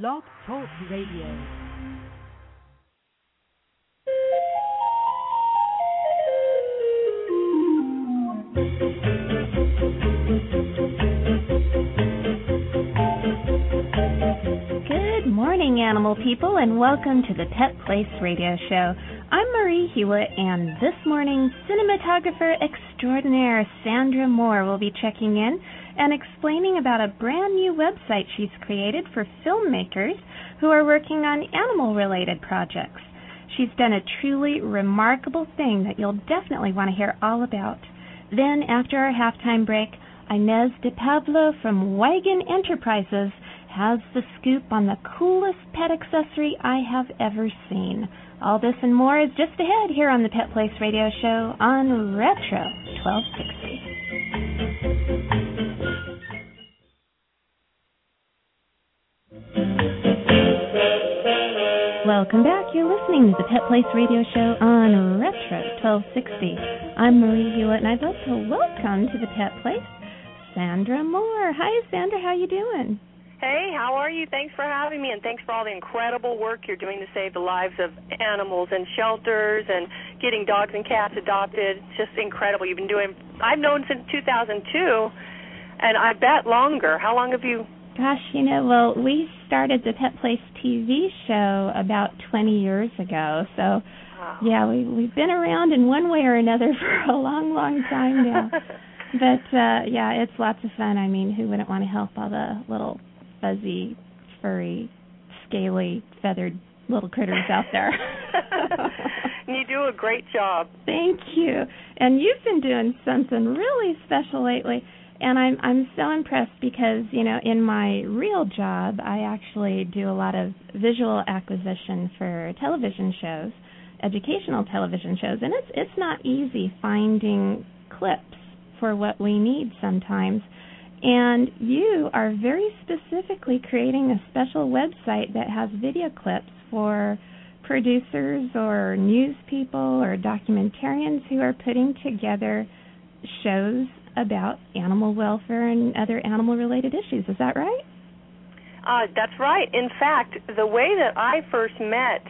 Blog Talk Radio. Good morning, animal people, and welcome to the Pet Place Radio Show. I'm Marie Hulett, and this morning, cinematographer extraordinaire Sandra Mohr will be checking in and explaining about a brand new website she's created for filmmakers who are working on animal related projects. She's done a truly remarkable thing that you'll definitely want to hear all about. Then, after our halftime break, Inez de Paolo from Wagon Enterprizes has the scoop on the coolest pet accessory I have ever seen. All this and more is just ahead here on the Pet Place Radio Show on Retro 1260. Welcome back. You're listening to the Pet Place Radio Show on Retro 1260. I'm Marie Hulett, and I'd like to welcome to the Pet Place Sandra Mohr. Hi, Sandra. How you doing? Hey, how are you? Thanks for having me, and thanks for all the incredible work you're doing to save the lives of animals in shelters and getting dogs and cats adopted. It's just incredible. You've been doing. I've known since 2002, and I bet longer. How long have you Gosh, you know, well, we started the Pet Place TV show about 20 years ago. So, wow. yeah, we we've been around in one way or another for a long, long time now. but uh yeah, it's lots of fun. I mean, who wouldn't want to help all the little fuzzy, furry, scaly, feathered little critters out there? you do a great job. Thank you. And you've been doing something really special lately and I'm I'm so impressed because you know in my real job I actually do a lot of visual acquisition for television shows, educational television shows, and it's it's not easy finding clips for what we need sometimes. And you are very specifically creating a special website that has video clips for producers or news people or documentarians who are putting together shows about animal welfare and other animal related issues. Is that right? Uh, that's right. In fact, the way that I first met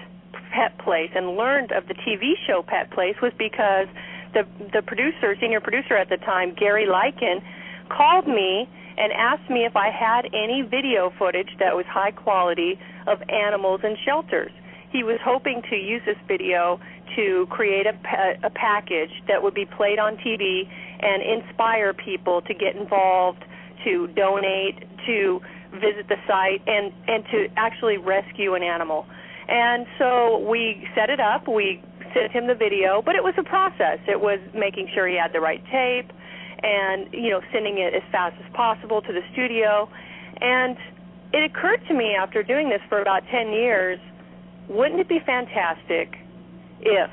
Pet Place and learned of the TV show Pet Place was because the the producer, senior producer at the time, Gary Lycan, called me and asked me if I had any video footage that was high quality of animals in shelters. He was hoping to use this video to create a, a package that would be played on TV and inspire people to get involved, to donate, to visit the site, and and to actually rescue an animal. And so we set it up. We sent him the video, but it was a process. It was making sure he had the right tape, and you know sending it as fast as possible to the studio. And it occurred to me after doing this for about 10 years, wouldn't it be fantastic if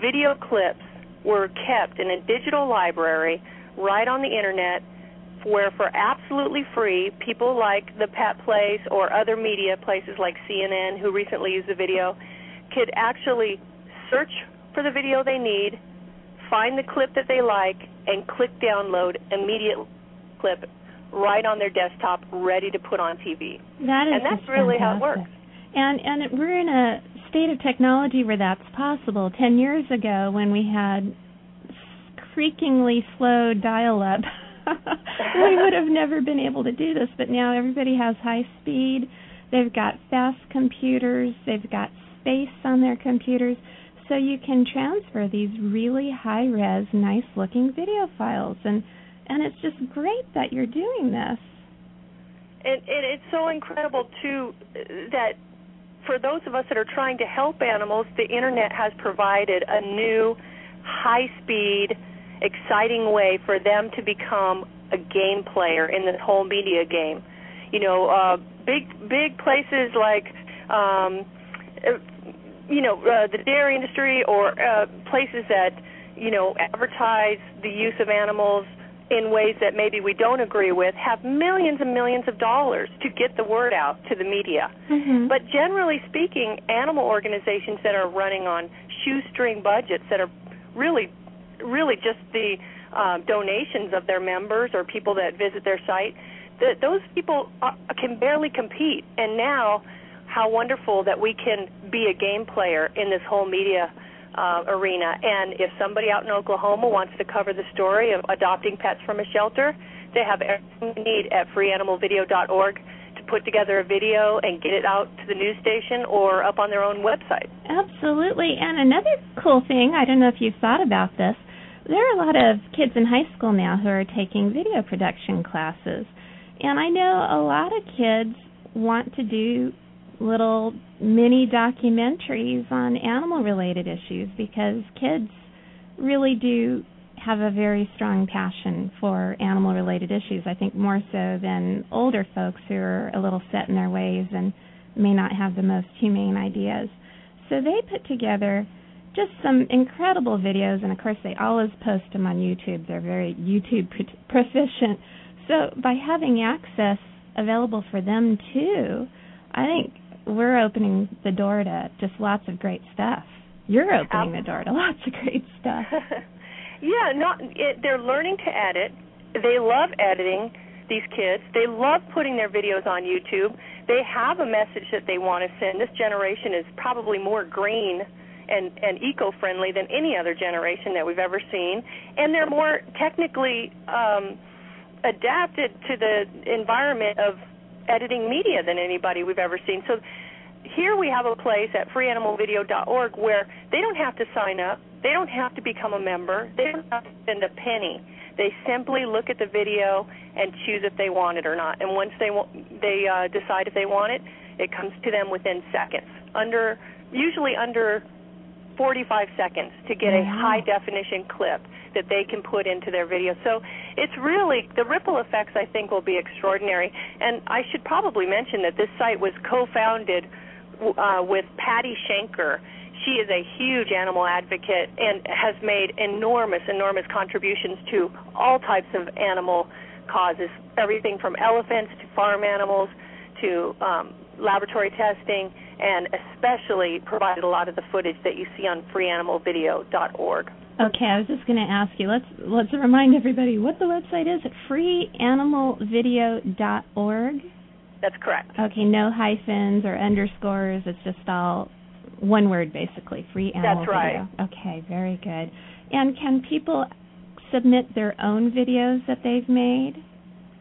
video clips were kept in a digital library right on the internet where for absolutely free people like the pet place or other media places like cnn who recently used the video could actually search for the video they need find the clip that they like and click download immediate clip right on their desktop ready to put on tv that is and that's really fantastic. how it works and and we're in a state of technology where that's possible. Ten years ago, when we had creakingly slow dial-up, we would have never been able to do this. But now everybody has high speed. They've got fast computers. They've got space on their computers, so you can transfer these really high-res, nice-looking video files. And and it's just great that you're doing this. And, and it's so incredible too that for those of us that are trying to help animals, the internet has provided a new, high speed, exciting way for them to become a game player in this whole media game. You know, uh, big big places like, um, uh, you know, uh, the dairy industry or uh, places that you know advertise the use of animals in ways that maybe we don't agree with have millions and millions of dollars to get the word out to the media. Mm-hmm. But generally speaking, animal organizations that are running on shoestring budgets that are really really just the uh, donations of their members or people that visit their site the, those people are, can barely compete. And now, how wonderful that we can be a game player in this whole media uh, arena. And if somebody out in Oklahoma wants to cover the story of adopting pets from a shelter, they have everything they need at freeanimalvideo.org to put together a video and get it out to the news station or up on their own website. Absolutely. And another cool thing, I don't know if you've thought about this, there are a lot of kids in high school now who are taking video production classes. And I know a lot of kids want to do little mini documentaries on animal related issues because kids really do have a very strong passion for animal related issues. I think more so than older folks who are a little set in their ways and may not have the most humane ideas. So they put together just some incredible videos, and of course, they always post them on YouTube. They're very YouTube proficient. So by having access available for them too, I think we're opening the door to just lots of great stuff. You're opening the door to lots of great stuff. yeah, not it, they're learning to edit. They love editing. These kids, they love putting their videos on YouTube. They have a message that they want to send. This generation is probably more green and and eco-friendly than any other generation that we've ever seen, and they're more technically um, adapted to the environment of editing media than anybody we've ever seen. So here we have a place at freeanimalvideo.org where they don't have to sign up, they don't have to become a member, they don't have to spend a penny. They simply look at the video and choose if they want it or not. And once they they uh, decide if they want it, it comes to them within seconds, under usually under 45 seconds to get a high definition clip that they can put into their video. So it's really the ripple effects I think will be extraordinary. And I should probably mention that this site was co-founded uh, with Patty Shenker. She is a huge animal advocate and has made enormous, enormous contributions to all types of animal causes, everything from elephants to farm animals to um, laboratory testing, and especially provided a lot of the footage that you see on freeanimalvideo.org. Okay, I was just going to ask you. Let's let's remind everybody what the website is at freeanimalvideo.org. That's correct. Okay, no hyphens or underscores. It's just all one word basically. Free animal That's right. video. Okay, very good. And can people submit their own videos that they've made?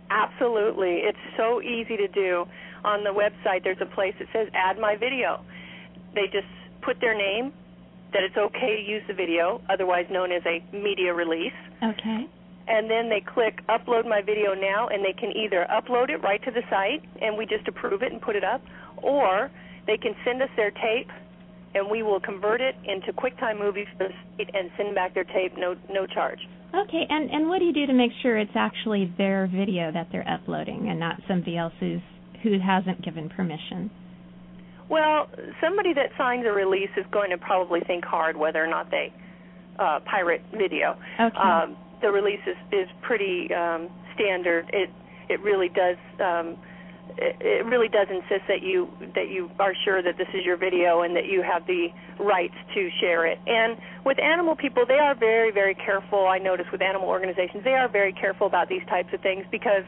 Absolutely. It's so easy to do. On the website there's a place that says add my video. They just put their name, that it's okay to use the video, otherwise known as a media release. Okay. And then they click upload my video now, and they can either upload it right to the site, and we just approve it and put it up, or they can send us their tape, and we will convert it into QuickTime movies for and send back their tape, no no charge. Okay, and and what do you do to make sure it's actually their video that they're uploading and not somebody else's who hasn't given permission? Well, somebody that signs a release is going to probably think hard whether or not they uh, pirate video. Okay. Um, the release is, is pretty um, standard. It it really does um, it, really does insist that you that you are sure that this is your video and that you have the rights to share it. And with animal people, they are very very careful. I notice with animal organizations, they are very careful about these types of things because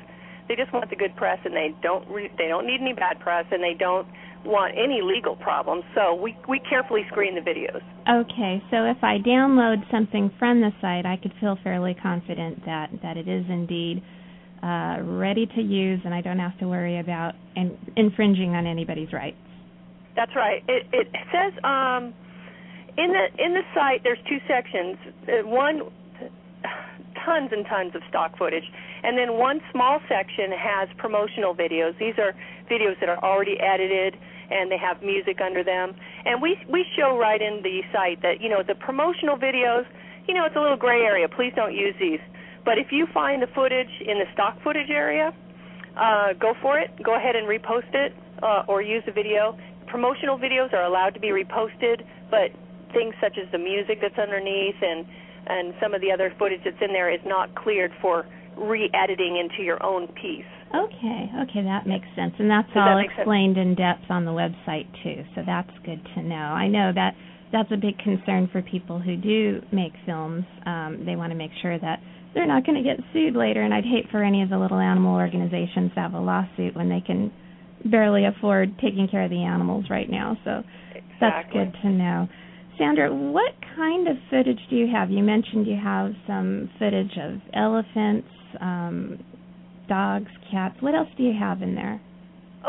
they just want the good press and they don't re- they don't need any bad press and they don't want any legal problems, so we we carefully screen the videos. Okay, so if I download something from the site, I could feel fairly confident that that it is indeed uh, ready to use, and I don't have to worry about in, infringing on anybody's rights. That's right. It it says um, in the in the site there's two sections. Uh, one tons and tons of stock footage. And then one small section has promotional videos. These are videos that are already edited and they have music under them. And we we show right in the site that you know the promotional videos, you know, it's a little gray area. Please don't use these. But if you find the footage in the stock footage area, uh, go for it. Go ahead and repost it uh, or use the video. Promotional videos are allowed to be reposted, but things such as the music that's underneath and and some of the other footage that's in there is not cleared for re-editing into your own piece. Okay, okay, that makes sense, and that's Does all that explained in depth on the website too. So that's good to know. I know that that's a big concern for people who do make films. Um, they want to make sure that they're not going to get sued later. And I'd hate for any of the little animal organizations to have a lawsuit when they can barely afford taking care of the animals right now. So exactly. that's good to know. Sandra, what kind of footage do you have? You mentioned you have some footage of elephants, um, dogs, cats. What else do you have in there?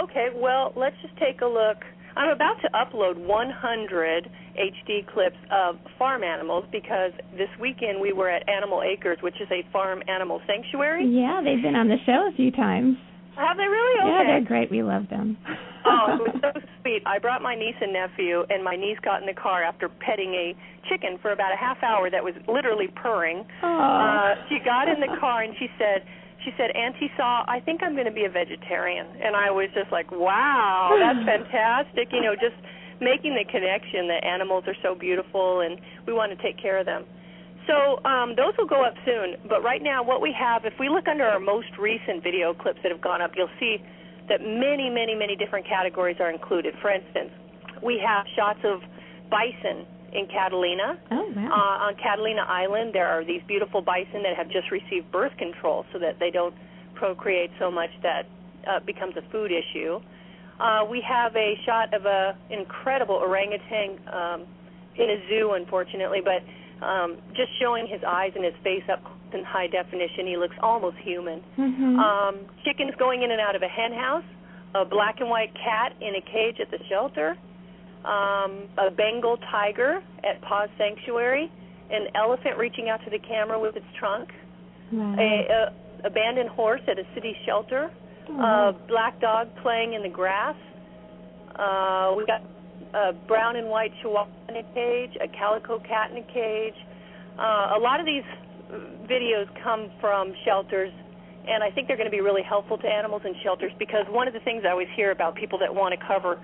Okay, well, let's just take a look. I'm about to upload 100 HD clips of farm animals because this weekend we were at Animal Acres, which is a farm animal sanctuary. Yeah, they've been on the show a few times. Have they really? Okay. Yeah, they're great. We love them. oh, it was so sweet. I brought my niece and nephew, and my niece got in the car after petting a chicken for about a half hour that was literally purring. Uh, she got in the car and she said, she said, Auntie Saw, I think I'm going to be a vegetarian. And I was just like, wow, that's fantastic. You know, just making the connection that animals are so beautiful and we want to take care of them. So um, those will go up soon. But right now, what we have, if we look under our most recent video clips that have gone up, you'll see that many, many, many different categories are included. For instance, we have shots of bison in Catalina. Oh, wow. Uh, on Catalina Island, there are these beautiful bison that have just received birth control so that they don't procreate so much that uh, becomes a food issue. Uh, we have a shot of a incredible orangutan um, in a zoo, unfortunately, but um, just showing his eyes and his face up in high definition, he looks almost human. Mm-hmm. Um, chickens going in and out of a hen house, a black and white cat in a cage at the shelter, um, a Bengal tiger at Paws Sanctuary, an elephant reaching out to the camera with its trunk, wow. a, a abandoned horse at a city shelter, oh. a black dog playing in the grass. Uh, we got a brown and white chihuahua in a cage, a calico cat in a cage. Uh, a lot of these videos come from shelters, and I think they're going to be really helpful to animals in shelters because one of the things I always hear about people that want to cover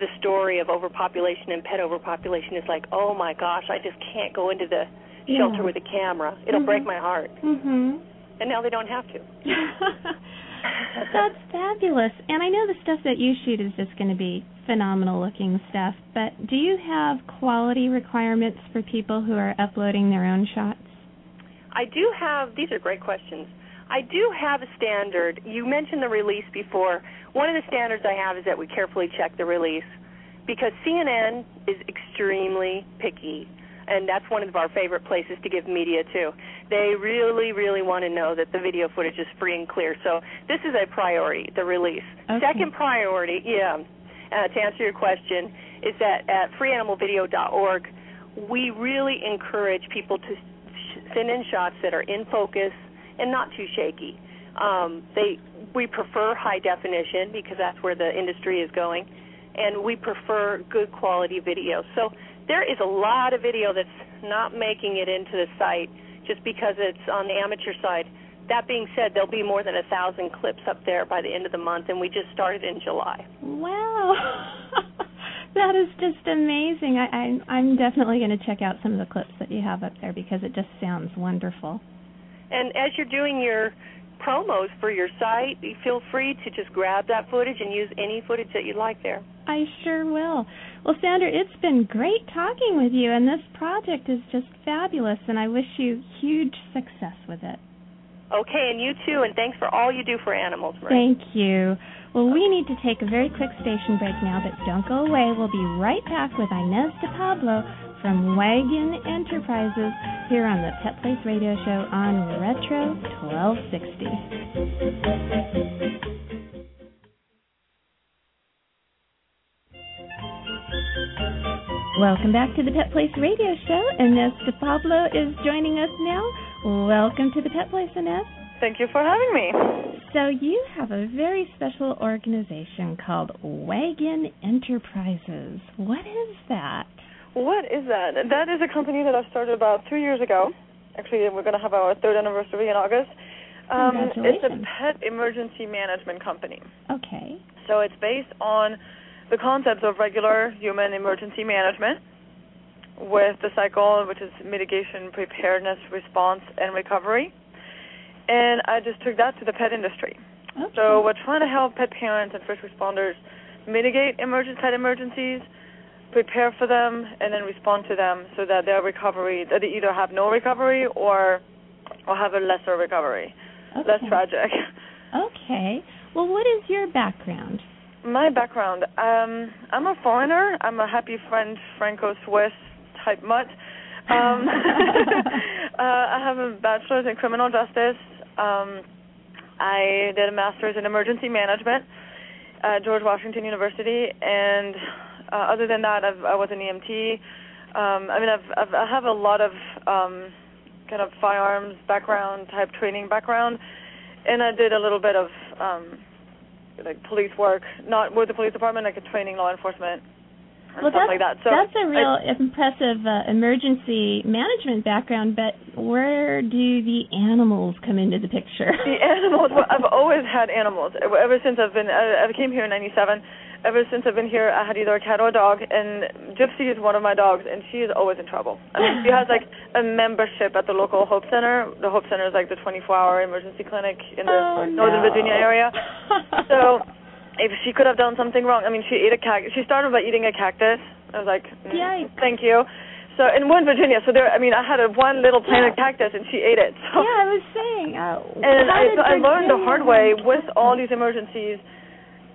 the story of overpopulation and pet overpopulation is like, oh my gosh, I just can't go into the Yeah. shelter with a camera. It'll Mhm. break my heart. Mhm. And now they don't have to. That's fabulous. And I know the stuff that you shoot is just going to be phenomenal looking stuff, but do you have quality requirements for people who are uploading their own shots? I do have, these are great questions. I do have a standard. You mentioned the release before. One of the standards I have is that we carefully check the release because CNN is extremely picky, and that's one of our favorite places to give media to. They really, really want to know that the video footage is free and clear. So this is a priority, the release. Okay. Second priority, yeah, uh, to answer your question, is that at freeanimalvideo.org, we really encourage people to sh- send in shots that are in focus and not too shaky. Um, they we prefer high definition because that's where the industry is going, and we prefer good quality video. So there is a lot of video that's not making it into the site just because it's on the amateur side. That being said, there'll be more than a thousand clips up there by the end of the month, and we just started in July. Wow. that is just amazing. I, I I'm definitely going to check out some of the clips that you have up there because it just sounds wonderful. And as you're doing your promos for your site, feel free to just grab that footage and use any footage that you'd like there. I sure will. Well, Sandra, it's been great talking with you, and this project is just fabulous, and I wish you huge success with it. Okay, and you too, and thanks for all you do for animals, Marie. Thank you. Well, we need to take a very quick station break now, but don't go away. We'll be right back with Inez de Paolo from Wagon Enterprizes here on the Pet Place Radio Show on Retro 1260. Welcome back to the Pet Place Radio Show. Inez de Paolo is joining us now. Welcome to the Pet Place, Inez. Thank you for having me. So you have a very special organization called Wagon Enterprizes. What is that? What is that? That is a company that I started about three years ago. Actually, we're going to have our third anniversary in August. Um, it's a pet emergency management company. Okay. So it's based on the concepts of regular human emergency management with the cycle, which is mitigation, preparedness, response, and recovery. And I just took that to the pet industry. Okay. So we're trying to help pet parents and first responders mitigate emergent pet emergencies, prepare for them, and then respond to them so that their recovery, that they either have no recovery or or have a lesser recovery, okay. less tragic. Okay. Well, what is your background? My background, um, I'm a foreigner. I'm a happy French, Franco-Swiss type mutt. Um, uh, I have a bachelor's in criminal justice. Um, I did a master's in emergency management at George Washington University, and uh, other than that, I've, I was an EMT. Um, I mean, I've, I've I have a lot of um, kind of firearms background, type training background, and I did a little bit of um, like police work, not with the police department, like a training law enforcement and well, stuff that's, like that. So that's a real I, impressive uh, emergency management background. But where do the animals come into the picture? The animals. Well, I've always had animals ever since I've been. I, I came here in '97. Ever since I've been here, I had either a cat or a dog, and Gypsy is one of my dogs, and she is always in trouble. I mean, she has like a membership at the local Hope Center. The Hope Center is like the 24-hour emergency clinic in the oh, Northern no. Virginia area. So if she could have done something wrong, I mean, she ate a cactus. She started by eating a cactus. I was like, mm, thank you. So in one Virginia, so there. I mean, I had a one little planted cactus, and she ate it. So yeah, I was saying. Uh, and I, so I learned the hard way with all these emergencies.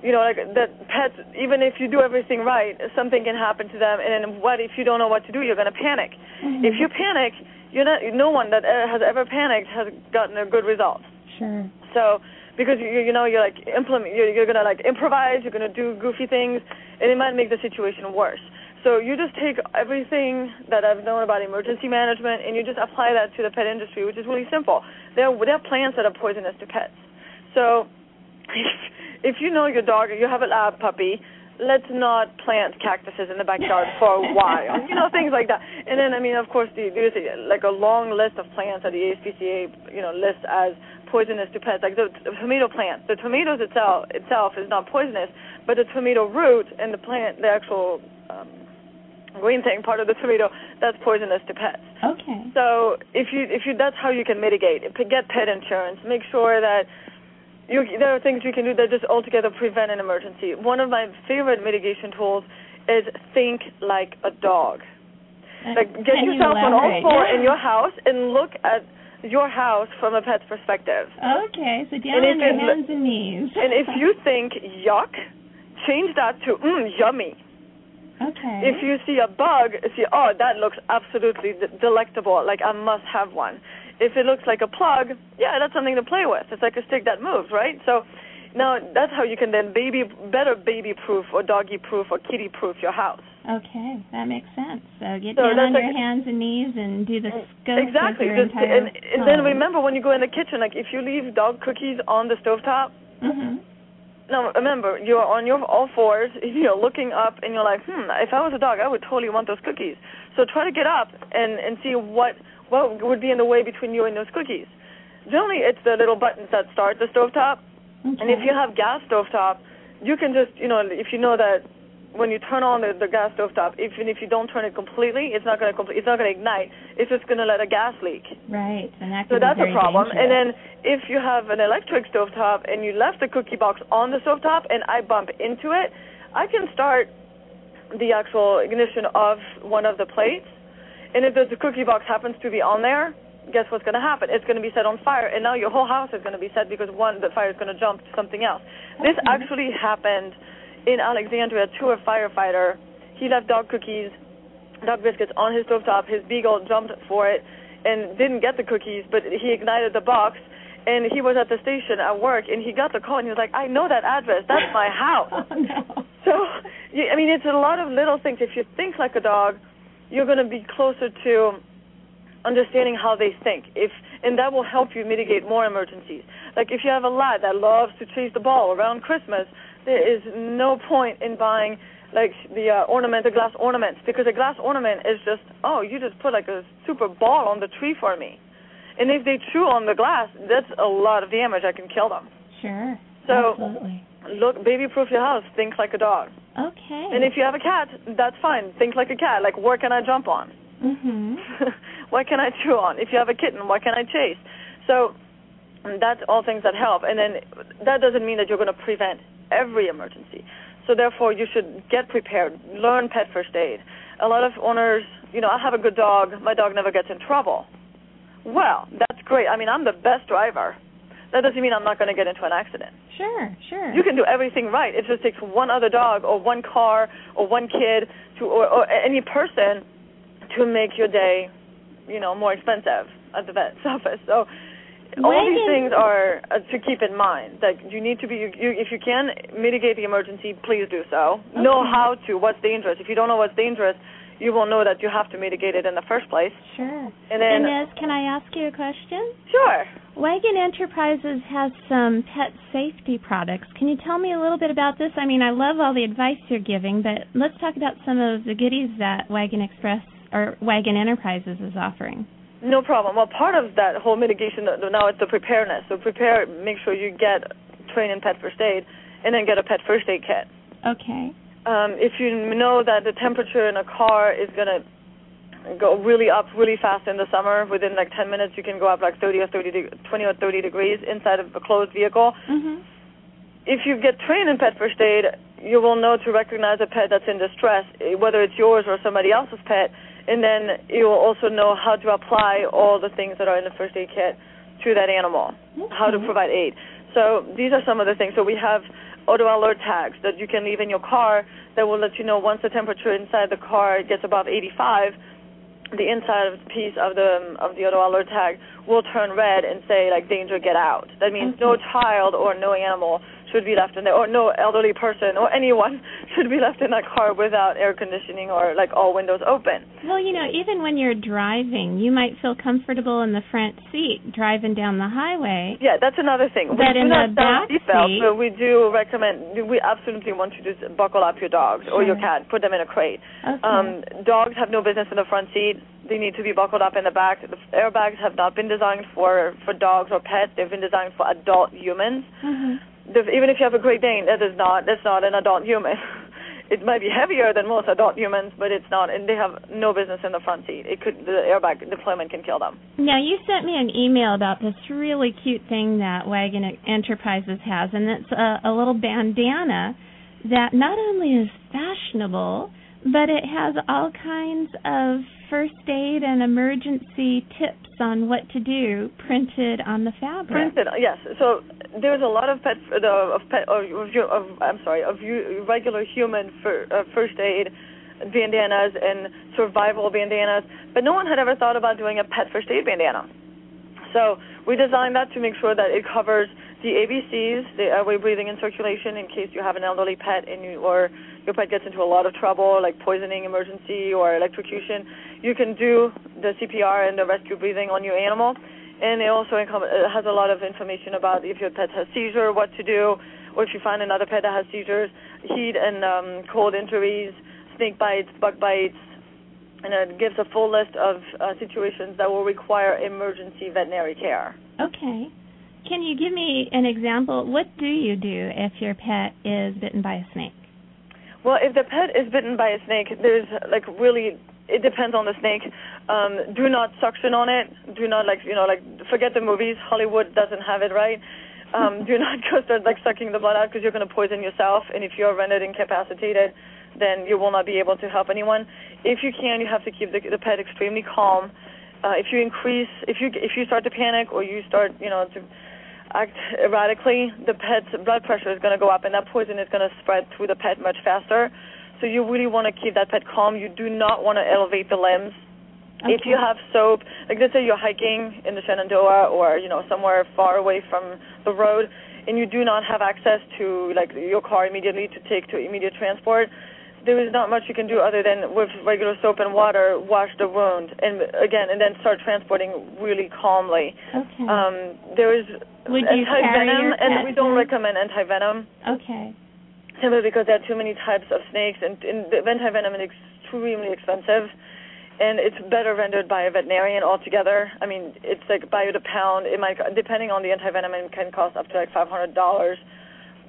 You know, like that pets. Even if you do everything right, something can happen to them. And what if you don't know what to do? You're gonna panic. Mhm. If you panic, you're not. No one that uh, has ever panicked has gotten a good result. Sure. So because you you know you're like implement you're, you're gonna like improvise. You're gonna do goofy things, and it might make the situation worse. So you just take everything that I've known about emergency management and you just apply that to the pet industry, which is really simple. There there are plants that are poisonous to pets. So if, you know your dog or you have a lab puppy, let's not plant cactuses in the backyard for a while. You know, things like that. And then, I mean, of course, the, there's a, like a long list of plants that the ASPCA, you know, lists as poisonous to pets, like the, the tomato plant. The tomatoes itself itself is not poisonous, but the tomato root and the plant, the actual um, green thing, part of the tomato, that's poisonous to pets. Okay. So if you if you that's how you can mitigate. Get pet insurance. Make sure that you there are things you can do that just altogether prevent an emergency. One of my favorite mitigation tools is think like a dog. Like get yourself on all four in your house and look at your house from a pet's perspective. Okay, so down on your hands and knees. And if you think yuck, change that to mm yummy. okay. If you see a bug, see, oh, that looks absolutely de- delectable, like I must have one. If it looks like a plug, yeah, that's something to play with. It's like a stick that moves, right? So now that's how you can then baby better baby proof or doggy proof or kitty proof your house. Okay, that makes sense. So get So down on like- your hands and knees and do the scope exactly. Just- and, and then remember when you go in the kitchen, like if you leave dog cookies on the stovetop, Mhm. Now remember, you're on your all fours, you're looking up, and you're like, hmm, if I was a dog, I would totally want those cookies. So try to get up and and see what what would be in the way between you and those cookies. Generally, it's the little buttons that start the stovetop, and if you have gas stovetop, you can just you know if you know that when you turn on the, the gas stovetop, even if you don't turn it completely, it's not going to complete, it's not going to ignite. It's just going to let a gas leak. Right, and that So that's a problem. And then if you have an electric stovetop and you left the cookie box on the stovetop and I bump into it, I can start the actual ignition of one of the plates. And if the the cookie box happens to be on there, guess what's going to happen? It's going to be set on fire, and now your whole house is going to be set because one, the fire is going to jump to something else. This actually happened in Alexandria to a firefighter. He left dog cookies, dog biscuits on his stovetop. His beagle jumped for it and didn't get the cookies, but he ignited the box. And he was at the station at work, and he got the call, and he was like, "I know that address. That's my house." Oh no. So, I mean, it's a lot of little things. If you think like a dog, you're going to be closer to understanding how they think. If and that will help you mitigate more emergencies. Like if you have a lad that loves to chase the ball around Christmas, there is no point in buying like the uh, ornament, the glass ornaments, because a glass ornament is just oh, you just put like a super ball on the tree for me. And if they chew on the glass, that's a lot of damage. I can kill them. Sure. So- Absolutely. Look, baby-proof your house. Think like a dog. Okay. And if you have a cat, that's fine. Think like a cat. Like, where can I jump on? Mhm. what can I chew on? If you have a kitten, what can I chase? So that's all things that help. And then that doesn't mean that you're going to prevent every emergency. So therefore, you should get prepared. Learn pet first aid. A lot of owners, you know, I have a good dog. My dog never gets in trouble. Well, that's great. I mean, I'm the best driver. That doesn't mean I'm not going to get into an accident. Sure, sure. You can do everything right. It just takes one other dog or one car or one kid to or, or any person to make your day, you know, more expensive at the vet's office. So all these things are uh, to keep in mind. That you need to be, you, if you can mitigate the emergency, please do so. Okay. Know how to, what's dangerous. If you don't know what's dangerous, you will know that you have to mitigate it in the first place. Sure. And then, Inez, can I ask you a question? sure. Wagon Enterprizes has some pet safety products. Can you tell me a little bit about this? I mean, I love all the advice you're giving, but let's talk about some of the goodies that Wagon Express or Wagon Enterprizes is offering. No problem. Well, part of that whole mitigation uh, now is the preparedness. So prepare, make sure you get trained in pet first aid, and then get a pet first aid kit. Okay. Um, if you know that the temperature in a car is gonna go really up really fast in the summer, within like 10 minutes you can go up like 30 or 30, de- 20 or 30 degrees inside of a closed vehicle. Mhm. If you get trained in pet first aid, you will know to recognize a pet that's in distress, eh, whether it's yours or somebody else's pet, and then you will also know how to apply all the things that are in the first aid kit to that animal, how to provide aid. So these are some of the things. So we have auto alert tags that you can leave in your car that will let you know once the temperature inside the car gets above 85, the inside piece of the of the auto alert tag will turn red and say like danger, get out. That means no child or no animal should be left in there, or no elderly person or anyone should be left in that car without air conditioning or like all windows open. Well, you know, even when you're driving, you might feel comfortable in the front seat driving down the highway. Yeah, that's another thing. we But do in not the back seat- but we do recommend. We absolutely want you to buckle up your dogs or your cat, put them in a crate. Okay. Um, dogs have no business in the front seat. They need to be buckled up in the back. The airbags have not been designed for for dogs or pets. They've been designed for adult humans. Mhm. Even if you have a Great Dane, that is not that's not an adult human. it might be heavier than most adult humans, but it's not. And they have no business in the front seat. It could the airbag deployment can kill them. Now, you sent me an email about this really cute thing that Wagon Enterprizes has, and it's a, a little bandana that not only is fashionable, but it has all kinds of first aid and emergency tips on what to do printed on the fabric. Printed, yes. So there's a lot of pet of pet of, of, I'm sorry of regular human fir, uh, first aid bandanas and survival bandanas, but no one had ever thought about doing a pet first aid bandana. So we designed that to make sure that it covers the ABCs, the airway, breathing, and circulation, in case you have an elderly pet and you or your pet gets into a lot of trouble, like poisoning, emergency, or electrocution. You can do the CPR and the rescue breathing on your animal, and it also encom- has a lot of information about if your pet has seizure, what to do, or if you find another pet that has seizures, heat and um, cold injuries, snake bites, bug bites, and it gives a full list of uh, situations that will require emergency veterinary care. Okay. Can you give me an example? What do you do if your pet is bitten by a snake? Well, if the pet is bitten by a snake, there's like really it depends on the snake. Um, do not suction on it. Do not like you know like forget the movies. Hollywood doesn't have it right. Um, do not go start like sucking the blood out because you're going to poison yourself. And if you're rendered incapacitated, then you will not be able to help anyone. If you can, you have to keep the, the pet extremely calm. Uh, if you increase, if you if you start to panic or you start you know to act erratically, the pet's blood pressure is going to go up, and that poison is going to spread through the pet much faster. So you really want to keep that pet calm. You do not want to elevate the limbs. If you have soap, like let's say you're hiking in the Shenandoah or you know somewhere far away from the road, and you do not have access to like your car immediately to take to immediate transport, there is not much you can do other than with regular soap and water wash the wound and again and then start transporting really calmly. Okay. Um, there is Would anti-venom, and we don't recommend anti-venom okay. simply because there are too many types of snakes, and, and the anti-venom is extremely expensive, and it's better rendered by a veterinarian altogether. I mean, it's like by the pound. It might, depending on the anti-venom, it can cost up to like five hundred dollars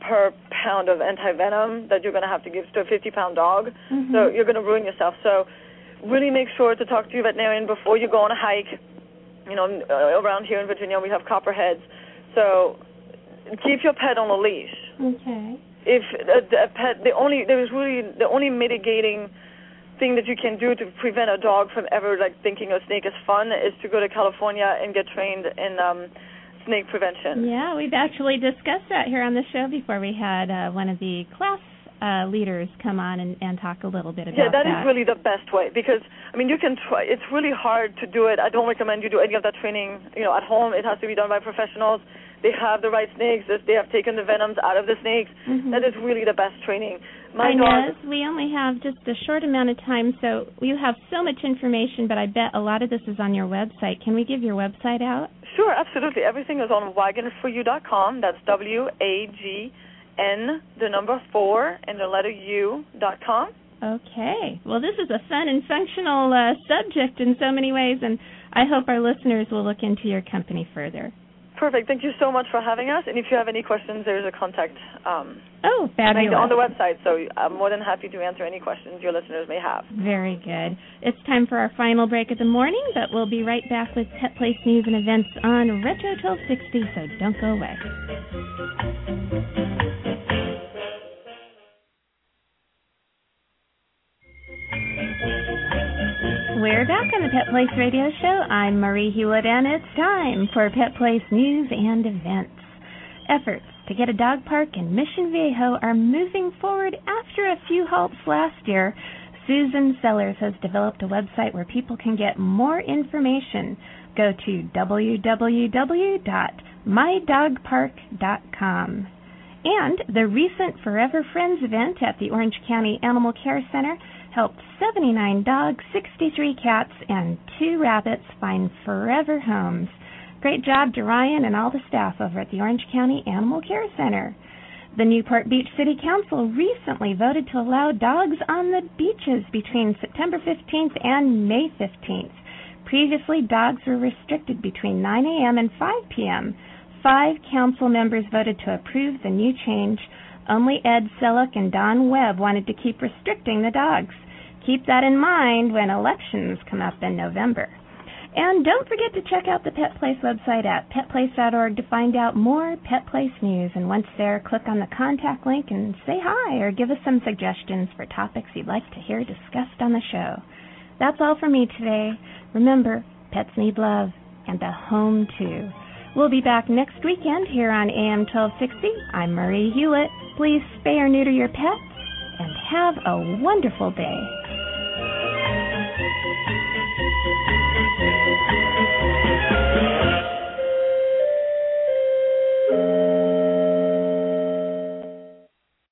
per pound of anti-venom that you're going to have to give to a 50-pound dog. Mhm. So you're going to ruin yourself. So really make sure to talk to your veterinarian before you go on a hike. You know, uh, around here in Virginia, we have copperheads. So keep your pet on a leash Okay. if a, a pet the only there is really the only mitigating thing that you can do to prevent a dog from ever like thinking a snake is fun is to go to California and get trained in um snake prevention. Yeah, we've actually discussed that here on the show before. We had uh, one of the class uh, leaders come on and, and talk a little bit about yeah, that. that is really the best way because I mean you can try. It's really hard to do it. I don't recommend you do any of that training. You know, at home it has to be done by professionals. They have the right snakes. They have taken the venoms out of the snakes. Mhm. That is really the best training. My Inez, we only have just a short amount of time, so you have so much information, but I bet a lot of this is on your website. Can we give your website out? Sure, absolutely. Everything is on wagonforyou.com. That's W A G N, the number four, and the letter U dot com. Okay. Well, this is a fun and functional uh, subject in so many ways, and I hope our listeners will look into your company further. Perfect. Thank you so much for having us. And if you have any questions, there's a contact um, Oh, fabulous. on the website. So I'm more than happy to answer any questions your listeners may have. Very good. It's time for our final break of the morning, but we'll be right back with Pet Place news and events on Retro 1260, so don't go away. We're back on the Pet Place Radio Show. I'm Marie Hulett, and it's time for Pet Place news and events. Efforts to get a dog park in Mission Viejo are moving forward after a few halts last year. Susan Sellers has developed a website where people can get more information. Go to www.mydogpark.com. And the recent Forever Friends event at the Orange County Animal Care Center helped 79 dogs, 63 cats, and two rabbits find forever homes. Great job to Ryan and all the staff over at the Orange County Animal Care Center. The Newport Beach City Council recently voted to allow dogs on the beaches between September 15th and May 15th. Previously, dogs were restricted between 9 a.m. and 5 p.m. Five council members voted to approve the new change. Only Ed Selich and Don Webb wanted to keep restricting the dogs. Keep that in mind when elections come up in November. And don't forget to check out the Pet Place website at petplace.org to find out more Pet Place news. And once there, click on the contact link and say hi or give us some suggestions for topics you'd like to hear discussed on the show. That's all for me today. Remember, pets need love and a home too. We'll be back next weekend here on AM 1260. I'm Marie Hulett. Please spay or neuter your pets and have a wonderful day.